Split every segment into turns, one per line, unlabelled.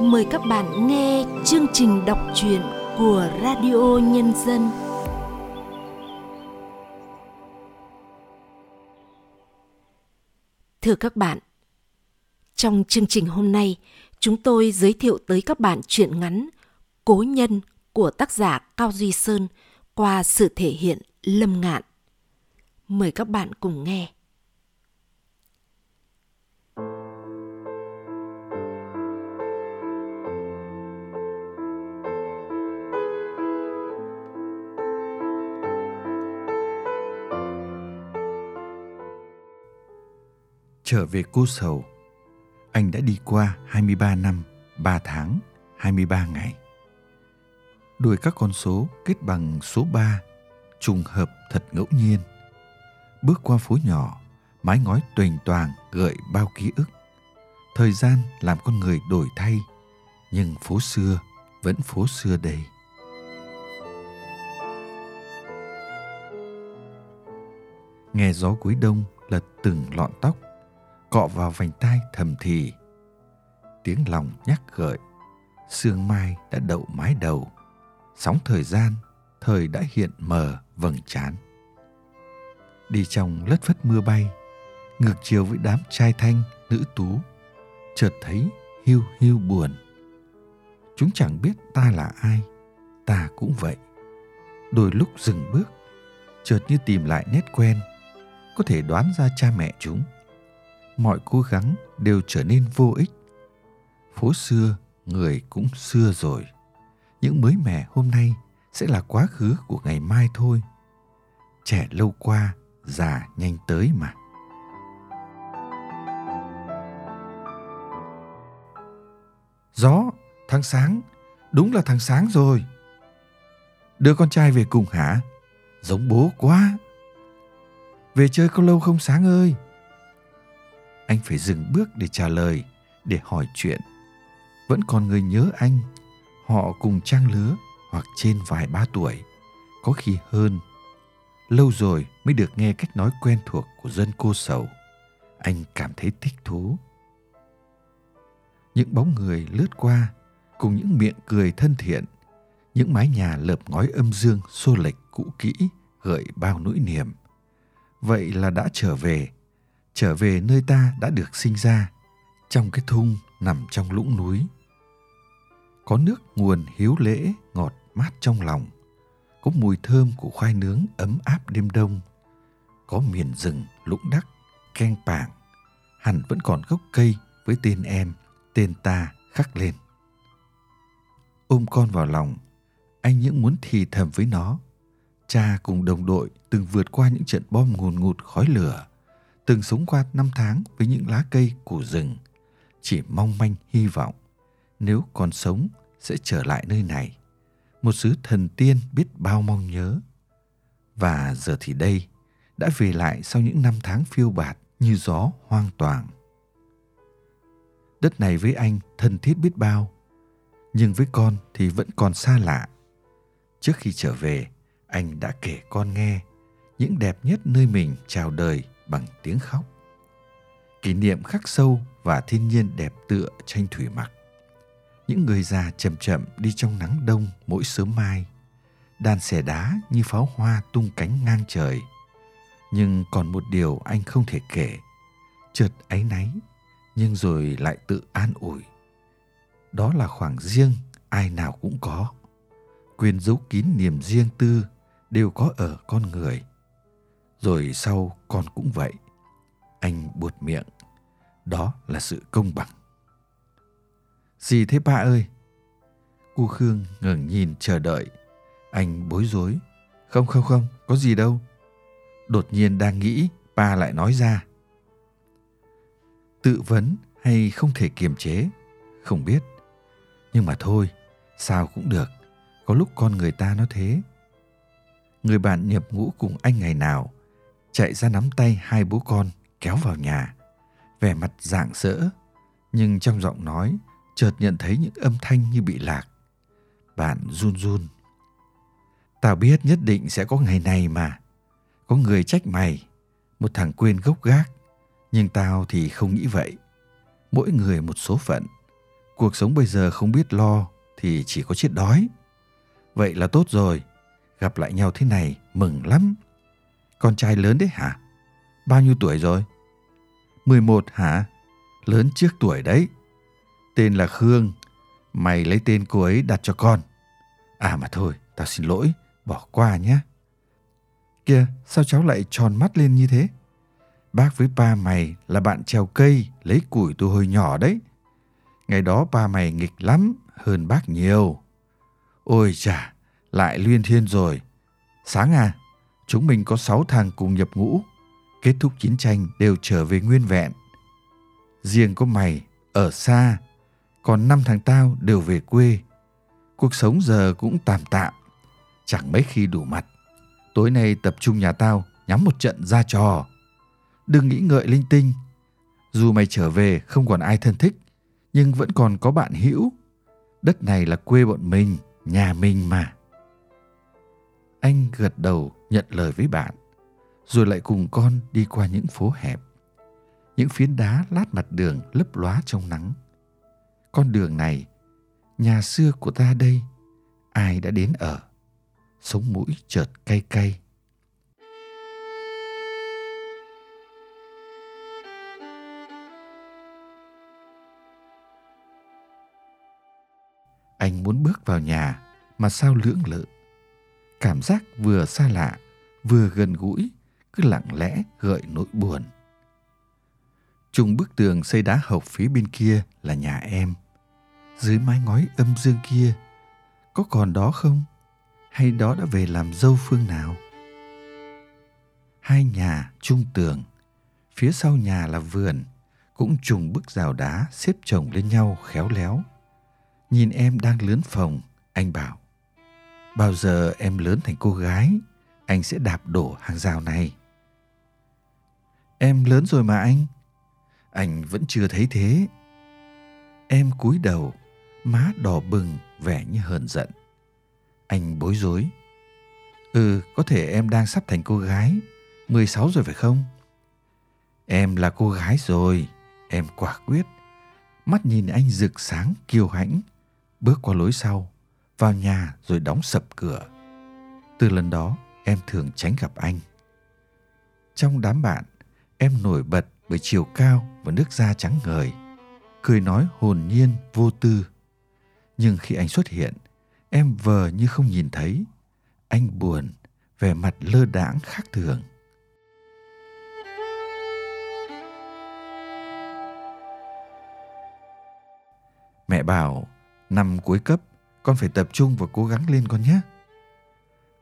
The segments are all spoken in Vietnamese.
mời các bạn nghe chương trình đọc truyện của Radio Nhân dân. Thưa các bạn, trong chương trình hôm nay, chúng tôi giới thiệu tới các bạn truyện ngắn Cố nhân của tác giả Cao Duy Sơn qua sự thể hiện Lâm Ngạn. Mời các bạn cùng nghe.
Trở về cô sầu. Anh đã đi qua 23 năm, 3 tháng, 23 ngày. Đuổi các con số kết bằng số 3, trùng hợp thật ngẫu nhiên. Bước qua phố nhỏ, mái ngói tuềnh toàng gợi bao ký ức. Thời gian làm con người đổi thay, nhưng phố xưa vẫn phố xưa đây. Nghe gió cuối đông lật từng lọn tóc cọ vào vành tai thầm thì. Tiếng lòng nhắc gợi, sương mai đã đậu mái đầu. Sóng thời gian, thời đã hiện mờ vầng trán. Đi trong lất phất mưa bay, ngược chiều với đám trai thanh, nữ tú, chợt thấy hiu hiu buồn. Chúng chẳng biết ta là ai, ta cũng vậy. Đôi lúc dừng bước, chợt như tìm lại nét quen, có thể đoán ra cha mẹ chúng mọi cố gắng đều trở nên vô ích. Phố xưa, người cũng xưa rồi. Những mới mẻ hôm nay sẽ là quá khứ của ngày mai thôi. Trẻ lâu qua, già nhanh tới mà. Gió thằng sáng. Đúng là thằng sáng rồi. Đưa con trai về cùng hả? Giống bố quá. Về chơi có lâu không sáng ơi? Anh phải dừng bước để trả lời, để hỏi chuyện. Vẫn còn người nhớ anh, họ cùng trang lứa hoặc trên vài ba tuổi, có khi hơn. Lâu rồi mới được nghe cách nói quen thuộc của dân cô sầu. Anh cảm thấy thích thú. Những bóng người lướt qua, cùng những miệng cười thân thiện, những mái nhà lợp ngói âm dương xô lệch cũ kỹ, gợi bao nỗi niềm. Vậy là đã trở về trở về nơi ta đã được sinh ra, trong cái thung nằm trong lũng núi. Có nước nguồn hiếu lễ, ngọt mát trong lòng, có mùi thơm của khoai nướng ấm áp đêm đông, có miền rừng lũng đắc, keng pảng, hẳn vẫn còn gốc cây với tên em, tên ta khắc lên. Ôm con vào lòng, anh những muốn thì thầm với nó. Cha cùng đồng đội từng vượt qua những trận bom ngùn ngụt khói lửa từng sống qua năm tháng với những lá cây củ rừng, chỉ mong manh hy vọng nếu còn sống sẽ trở lại nơi này, một xứ thần tiên biết bao mong nhớ. Và giờ thì đây, đã về lại sau những năm tháng phiêu bạt như gió hoang toàn. Đất này với anh thân thiết biết bao, nhưng với con thì vẫn còn xa lạ. Trước khi trở về, anh đã kể con nghe những đẹp nhất nơi mình chào đời bằng tiếng khóc. Kỷ niệm khắc sâu và thiên nhiên đẹp tựa tranh thủy mặc. Những người già chậm chậm đi trong nắng đông mỗi sớm mai. Đàn xẻ đá như pháo hoa tung cánh ngang trời. Nhưng còn một điều anh không thể kể. Chợt áy náy, nhưng rồi lại tự an ủi. Đó là khoảng riêng ai nào cũng có. Quyền giấu kín niềm riêng tư đều có ở con người rồi sau con cũng vậy. Anh buột miệng. Đó là sự công bằng. Gì thế ba ơi? Cu khương ngẩng nhìn chờ đợi. Anh bối rối. Không không không, có gì đâu. Đột nhiên đang nghĩ, ba lại nói ra. Tự vấn hay không thể kiềm chế? Không biết. Nhưng mà thôi, sao cũng được. Có lúc con người ta nó thế. Người bạn nhập ngũ cùng anh ngày nào chạy ra nắm tay hai bố con kéo vào nhà. Vẻ mặt rạng rỡ nhưng trong giọng nói chợt nhận thấy những âm thanh như bị lạc. Bạn run run. Tao biết nhất định sẽ có ngày này mà. Có người trách mày một thằng quên gốc gác. Nhưng tao thì không nghĩ vậy. Mỗi người một số phận. Cuộc sống bây giờ không biết lo thì chỉ có chết đói. Vậy là tốt rồi, gặp lại nhau thế này mừng lắm. Con trai lớn đấy hả? Bao nhiêu tuổi rồi? 11 hả? Lớn trước tuổi đấy. Tên là Khương. Mày lấy tên cô ấy đặt cho con. À mà thôi, tao xin lỗi, bỏ qua nhé. Kìa, sao cháu lại tròn mắt lên như thế? Bác với ba mày là bạn trèo cây lấy củi từ hồi nhỏ đấy. Ngày đó ba mày nghịch lắm, hơn bác nhiều. Ôi chà, lại luyên thiên rồi. Sáng à, chúng mình có sáu thằng cùng nhập ngũ. Kết thúc chiến tranh đều trở về nguyên vẹn. Riêng có mày, ở xa, còn năm thằng tao đều về quê. Cuộc sống giờ cũng tạm tạm, chẳng mấy khi đủ mặt. Tối nay tập trung nhà tao nhắm một trận ra trò. Đừng nghĩ ngợi linh tinh. Dù mày trở về không còn ai thân thích, nhưng vẫn còn có bạn hữu. Đất này là quê bọn mình, nhà mình mà. Anh gật đầu nhận lời với bạn, rồi lại cùng con đi qua những phố hẹp. Những phiến đá lát mặt đường lấp lóa trong nắng. Con đường này, nhà xưa của ta đây, ai đã đến ở? Sống mũi chợt cay cay. Anh muốn bước vào nhà mà sao lưỡng lự. Cảm giác vừa xa lạ, vừa gần gũi, cứ lặng lẽ gợi nỗi buồn. Trùng bức tường xây đá hộc phía bên kia là nhà em. Dưới mái ngói âm dương kia, có còn đó không? Hay đó đã về làm dâu phương nào? Hai nhà chung tường, phía sau nhà là vườn, cũng trùng bức rào đá xếp chồng lên nhau khéo léo. Nhìn em đang lớn phòng, anh bảo, bao giờ em lớn thành cô gái, anh sẽ đạp đổ hàng rào này. Em lớn rồi mà anh. Anh vẫn chưa thấy thế. Em cúi đầu, má đỏ bừng, vẻ như hờn giận. Anh bối rối. Ừ, có thể em đang sắp thành cô gái. 16 rồi phải không? Em là cô gái rồi. Em quả quyết. Mắt nhìn anh rực sáng kiêu hãnh. Bước qua lối sau, vào nhà rồi đóng sập cửa. Từ lần đó, em thường tránh gặp anh. Trong đám bạn, em nổi bật bởi chiều cao và nước da trắng ngời, cười nói hồn nhiên vô tư. Nhưng khi anh xuất hiện, em vờ như không nhìn thấy. Anh buồn, vẻ mặt lơ đãng khác thường. Mẹ bảo, năm cuối cấp, con phải tập trung và cố gắng lên con nhé.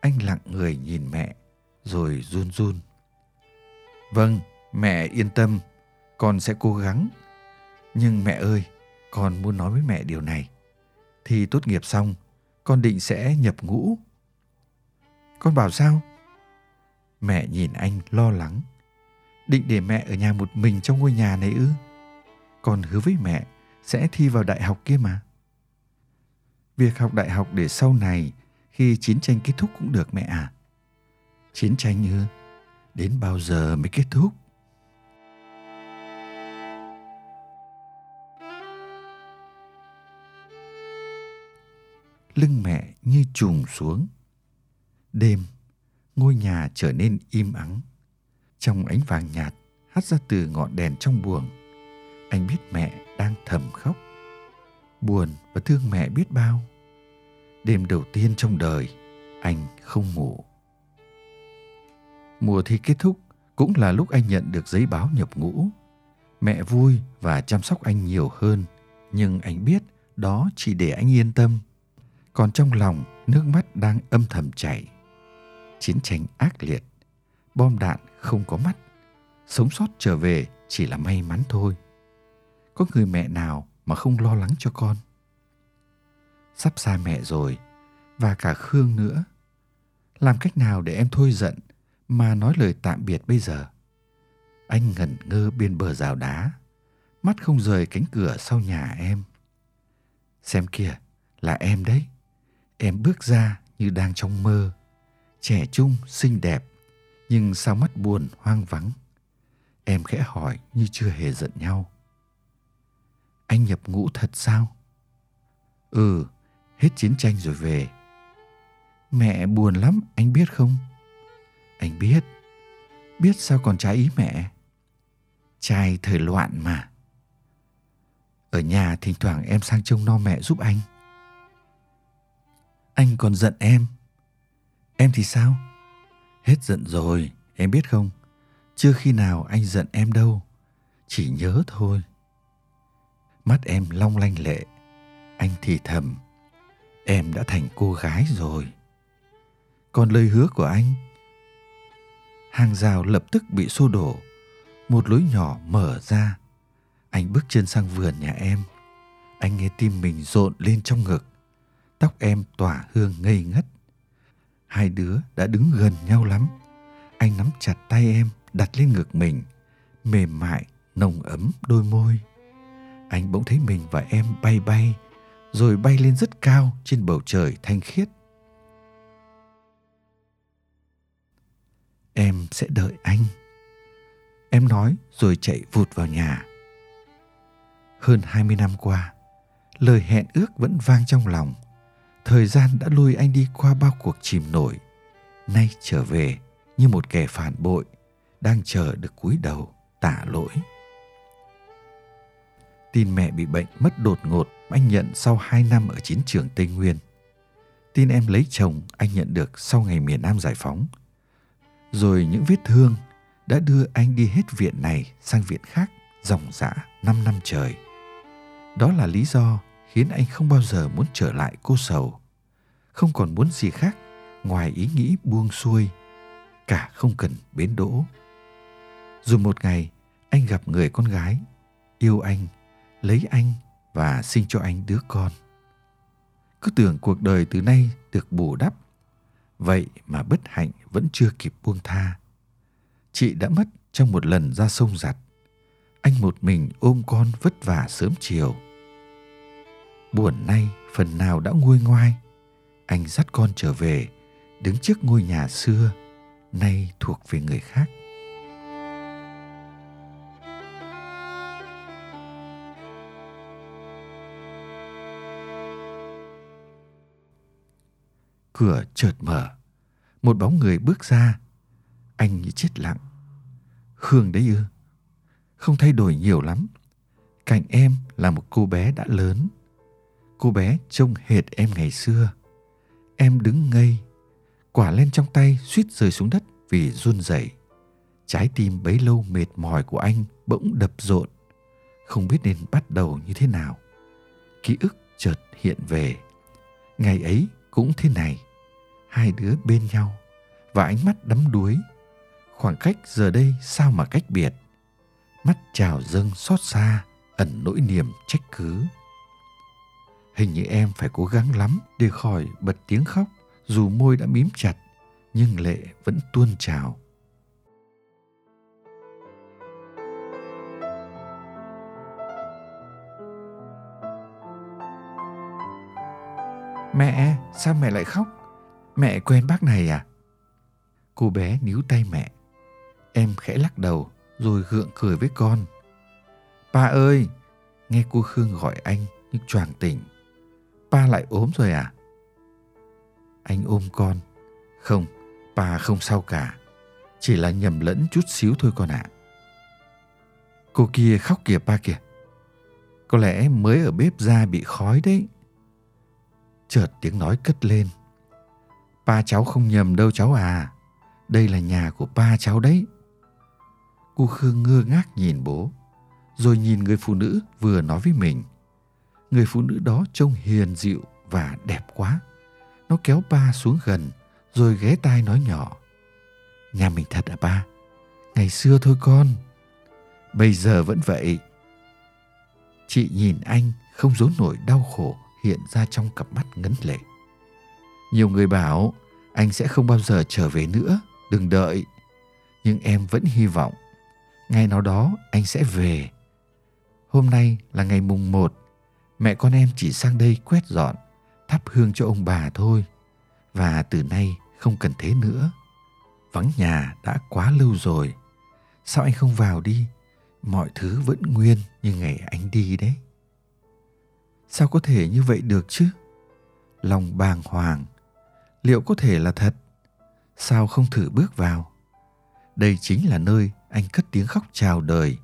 Anh lặng người nhìn mẹ, rồi run run. Vâng, mẹ yên tâm, con sẽ cố gắng. Nhưng mẹ ơi, con muốn nói với mẹ điều này. Thì tốt nghiệp xong, con định sẽ nhập ngũ. Con bảo sao? Mẹ nhìn anh lo lắng. Định để mẹ ở nhà một mình trong ngôi nhà này ư? Con hứa với mẹ sẽ thi vào đại học kia mà. Việc học đại học để sau này khi chiến tranh kết thúc cũng được mẹ à. Chiến tranh ư? Đến bao giờ mới kết thúc? lưng mẹ như trùng xuống. Đêm, ngôi nhà trở nên im ắng. Trong ánh vàng nhạt hắt ra từ ngọn đèn trong buồng, anh biết mẹ đang thầm khóc. Buồn và thương mẹ biết bao. Đêm đầu tiên trong đời, anh không ngủ. Mùa thi kết thúc cũng là lúc anh nhận được giấy báo nhập ngũ. Mẹ vui và chăm sóc anh nhiều hơn, nhưng anh biết đó chỉ để anh yên tâm còn trong lòng nước mắt đang âm thầm chảy. Chiến tranh ác liệt, bom đạn không có mắt, sống sót trở về chỉ là may mắn thôi. Có người mẹ nào mà không lo lắng cho con? Sắp xa mẹ rồi, và cả Khương nữa. Làm cách nào để em thôi giận mà nói lời tạm biệt bây giờ? Anh ngẩn ngơ bên bờ rào đá, mắt không rời cánh cửa sau nhà em. Xem kìa, là em đấy. Em bước ra như đang trong mơ, trẻ trung, xinh đẹp, nhưng sao mắt buồn, hoang vắng. Em khẽ hỏi như chưa hề giận nhau. Anh nhập ngũ thật sao? Ừ, hết chiến tranh rồi về. Mẹ buồn lắm, anh biết không? Anh biết. Biết sao còn trái ý mẹ? Trai thời loạn mà. Ở nhà thỉnh thoảng em sang trông no mẹ giúp anh. Anh còn giận em. Em thì sao? Hết giận rồi, em biết không? Chưa khi nào anh giận em đâu. Chỉ nhớ thôi. Mắt em long lanh lệ. Anh thì thầm. Em đã thành cô gái rồi. Còn lời hứa của anh? Hàng rào lập tức bị xô đổ. Một lối nhỏ mở ra. Anh bước chân sang vườn nhà em. Anh nghe tim mình rộn lên trong ngực. Tóc em tỏa hương ngây ngất. Hai đứa đã đứng gần nhau lắm. Anh nắm chặt tay em, đặt lên ngực mình, mềm mại, nồng ấm đôi môi. Anh bỗng thấy mình và em bay bay, rồi bay lên rất cao trên bầu trời thanh khiết. Em sẽ đợi anh. Em nói rồi chạy vụt vào nhà. Hơn 20 năm qua, lời hẹn ước vẫn vang trong lòng. Thời gian đã lôi anh đi qua bao cuộc chìm nổi. Nay trở về như một kẻ phản bội, đang chờ được cúi đầu tạ lỗi. Tin mẹ bị bệnh mất đột ngột anh nhận sau 2 năm ở chiến trường Tây Nguyên. Tin em lấy chồng anh nhận được sau ngày miền Nam giải phóng. Rồi những vết thương đã đưa anh đi hết viện này sang viện khác dòng dã 5 năm trời. Đó là lý do khiến anh không bao giờ muốn trở lại cô sầu. Không còn muốn gì khác ngoài ý nghĩ buông xuôi, cả không cần bến đỗ. Rồi một ngày, anh gặp người con gái, yêu anh, lấy anh và sinh cho anh đứa con. Cứ tưởng cuộc đời từ nay được bù đắp, vậy mà bất hạnh vẫn chưa kịp buông tha. Chị đã mất trong một lần ra sông giặt. Anh một mình ôm con vất vả sớm chiều buồn nay phần nào đã nguôi ngoai anh dắt con trở về đứng trước ngôi nhà xưa nay thuộc về người khác cửa chợt mở một bóng người bước ra anh như chết lặng khương đấy ư không thay đổi nhiều lắm cạnh em là một cô bé đã lớn Cô bé trông hệt em ngày xưa. Em đứng ngây, quả len trong tay suýt rơi xuống đất vì run rẩy. Trái tim bấy lâu mệt mỏi của anh bỗng đập rộn, không biết nên bắt đầu như thế nào. Ký ức chợt hiện về. Ngày ấy cũng thế này, hai đứa bên nhau và ánh mắt đắm đuối. Khoảng cách giờ đây sao mà cách biệt. Mắt trào dâng xót xa, ẩn nỗi niềm trách cứ. Hình như em phải cố gắng lắm để khỏi bật tiếng khóc, dù môi đã mím chặt, nhưng lệ vẫn tuôn trào. Mẹ, sao mẹ lại khóc? Mẹ quen bác này à? Cô bé níu tay mẹ. Em khẽ lắc đầu rồi gượng cười với con. Ba ơi! Nghe cô Khương gọi anh nhưng choàng tỉnh Pa lại ốm rồi à? Anh ôm con. Không, Pa không sao cả. Chỉ là nhầm lẫn chút xíu thôi con ạ. À. Cô kia khóc kìa Pa kìa. Có lẽ mới ở bếp ra bị khói đấy. Chợt tiếng nói cất lên. Pa cháu không nhầm đâu cháu à. Đây là nhà của pa cháu đấy. Cô Khương ngơ ngác nhìn bố, rồi nhìn người phụ nữ vừa nói với mình – người phụ nữ đó trông hiền dịu và đẹp quá. Nó kéo ba xuống gần, rồi ghé tai nói nhỏ. Nhà mình thật à ba? Ngày xưa thôi con. Bây giờ vẫn vậy. Chị nhìn anh không giấu nổi đau khổ hiện ra trong cặp mắt ngấn lệ. Nhiều người bảo anh sẽ không bao giờ trở về nữa, đừng đợi. Nhưng em vẫn hy vọng ngày nào đó anh sẽ về. Hôm nay là ngày mùng 1 mẹ con em chỉ sang đây quét dọn, thắp hương cho ông bà thôi. Và từ nay không cần thế nữa. Vắng nhà đã quá lâu rồi. Sao anh không vào đi? Mọi thứ vẫn nguyên như ngày anh đi đấy. Sao có thể như vậy được chứ? Lòng bàng hoàng, liệu có thể là thật? Sao không thử bước vào? Đây chính là nơi anh cất tiếng khóc chào đời,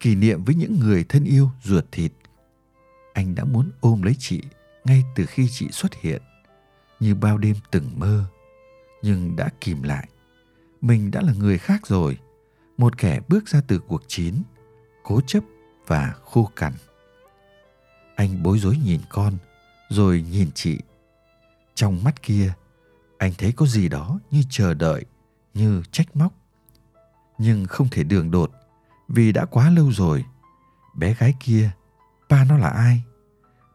kỷ niệm với những người thân yêu ruột thịt. Anh đã muốn ôm lấy chị ngay từ khi chị xuất hiện, như bao đêm từng mơ, nhưng đã kìm lại. Mình đã là người khác rồi, một kẻ bước ra từ cuộc chiến, cố chấp và khô cằn. Anh bối rối nhìn con, rồi nhìn chị. Trong mắt kia, anh thấy có gì đó như chờ đợi, như trách móc. Nhưng không thể đường đột, vì đã quá lâu rồi. Bé gái kia, ba nó là ai?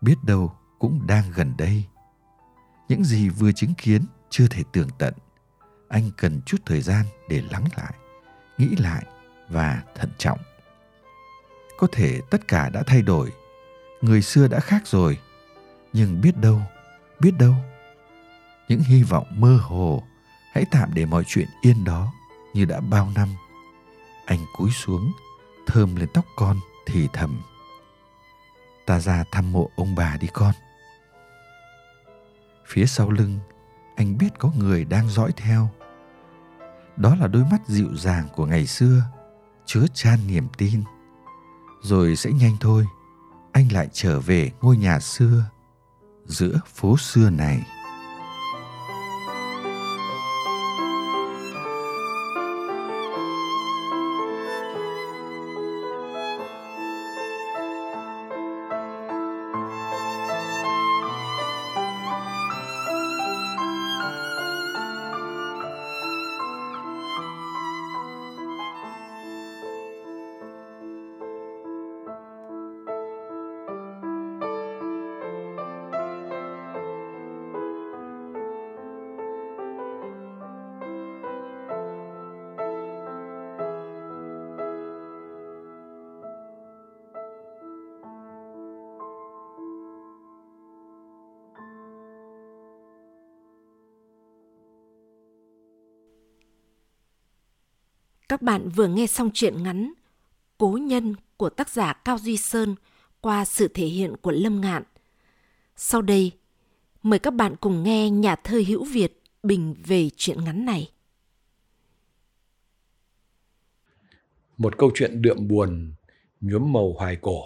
Biết đâu cũng đang gần đây. Những gì vừa chứng kiến chưa thể tường tận. Anh cần chút thời gian để lắng lại, nghĩ lại và thận trọng. Có thể tất cả đã thay đổi, người xưa đã khác rồi, nhưng biết đâu, biết đâu. Những hy vọng mơ hồ, hãy tạm để mọi chuyện yên đó như đã bao năm. Anh cúi xuống, thơm lên tóc con thì thầm. Ta ra thăm mộ ông bà đi con. Phía sau lưng, anh biết có người đang dõi theo. Đó là đôi mắt dịu dàng của ngày xưa, chứa chan niềm tin. Rồi sẽ nhanh thôi, anh lại trở về ngôi nhà xưa, giữa phố xưa này.
Các bạn vừa nghe xong truyện ngắn Cố nhân của tác giả Cao Duy Sơn qua sự thể hiện của Lâm Ngạn. Sau đây, mời các bạn cùng nghe nhà thơ hữu Việt bình về truyện ngắn này.
Một câu chuyện đượm buồn, nhuốm màu hoài cổ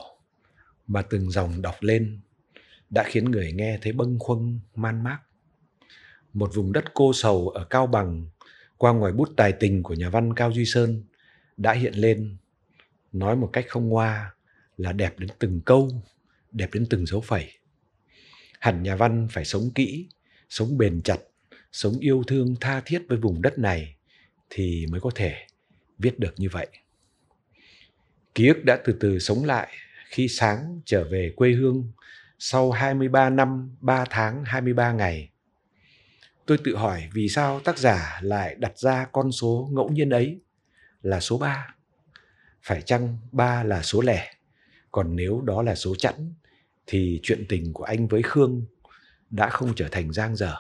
mà từng dòng đọc lên đã khiến người nghe thấy bâng khuâng man mác. Một vùng đất cô sầu ở Cao Bằng qua ngoài bút tài tình của nhà văn Cao Duy Sơn đã hiện lên nói một cách không ngoa là đẹp đến từng câu, đẹp đến từng dấu phẩy. Hẳn nhà văn phải sống kỹ, sống bền chặt, sống yêu thương tha thiết với vùng đất này thì mới có thể viết được như vậy. Ký ức đã từ từ sống lại khi sáng trở về quê hương sau 23 năm, 3 tháng, 23 ngày tôi tự hỏi vì sao tác giả lại đặt ra con số ngẫu nhiên ấy là số 3. Phải chăng 3 là số lẻ? Còn nếu đó là số chẵn thì chuyện tình của anh với Khương đã không trở thành giang dở.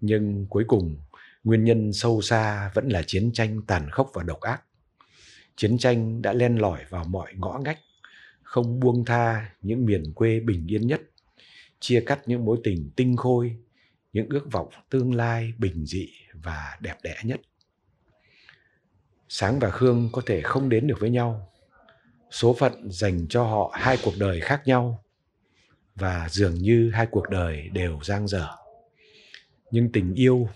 Nhưng cuối cùng, nguyên nhân sâu xa vẫn là chiến tranh tàn khốc và độc ác. Chiến tranh đã len lỏi vào mọi ngõ ngách, không buông tha những miền quê bình yên nhất, chia cắt những mối tình tinh khôi những ước vọng tương lai bình dị và đẹp đẽ nhất. Sáng và khương có thể không đến được với nhau. Số phận dành cho họ hai cuộc đời khác nhau và dường như hai cuộc đời đều giang dở. Nhưng tình yêu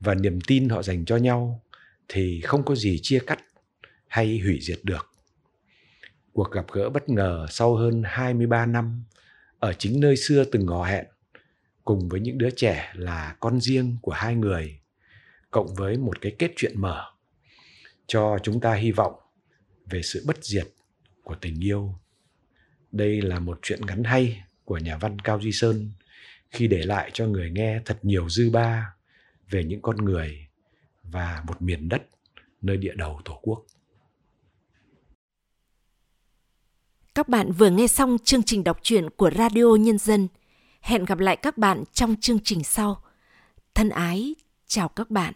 và niềm tin họ dành cho nhau thì không có gì chia cắt hay hủy diệt được. Cuộc gặp gỡ bất ngờ sau hơn 23 năm ở chính nơi xưa từng ngò hẹn cùng với những đứa trẻ là con riêng của hai người, cộng với một cái kết chuyện mở, cho chúng ta hy vọng về sự bất diệt của tình yêu. Đây là một chuyện ngắn hay của nhà văn cao duy sơn, khi để lại cho người nghe thật nhiều dư ba về những con người và một miền đất nơi địa đầu tổ quốc.
Các bạn vừa nghe xong chương trình đọc truyện của radio nhân dân. Hẹn gặp lại các bạn trong chương trình sau. Thân ái, chào các bạn.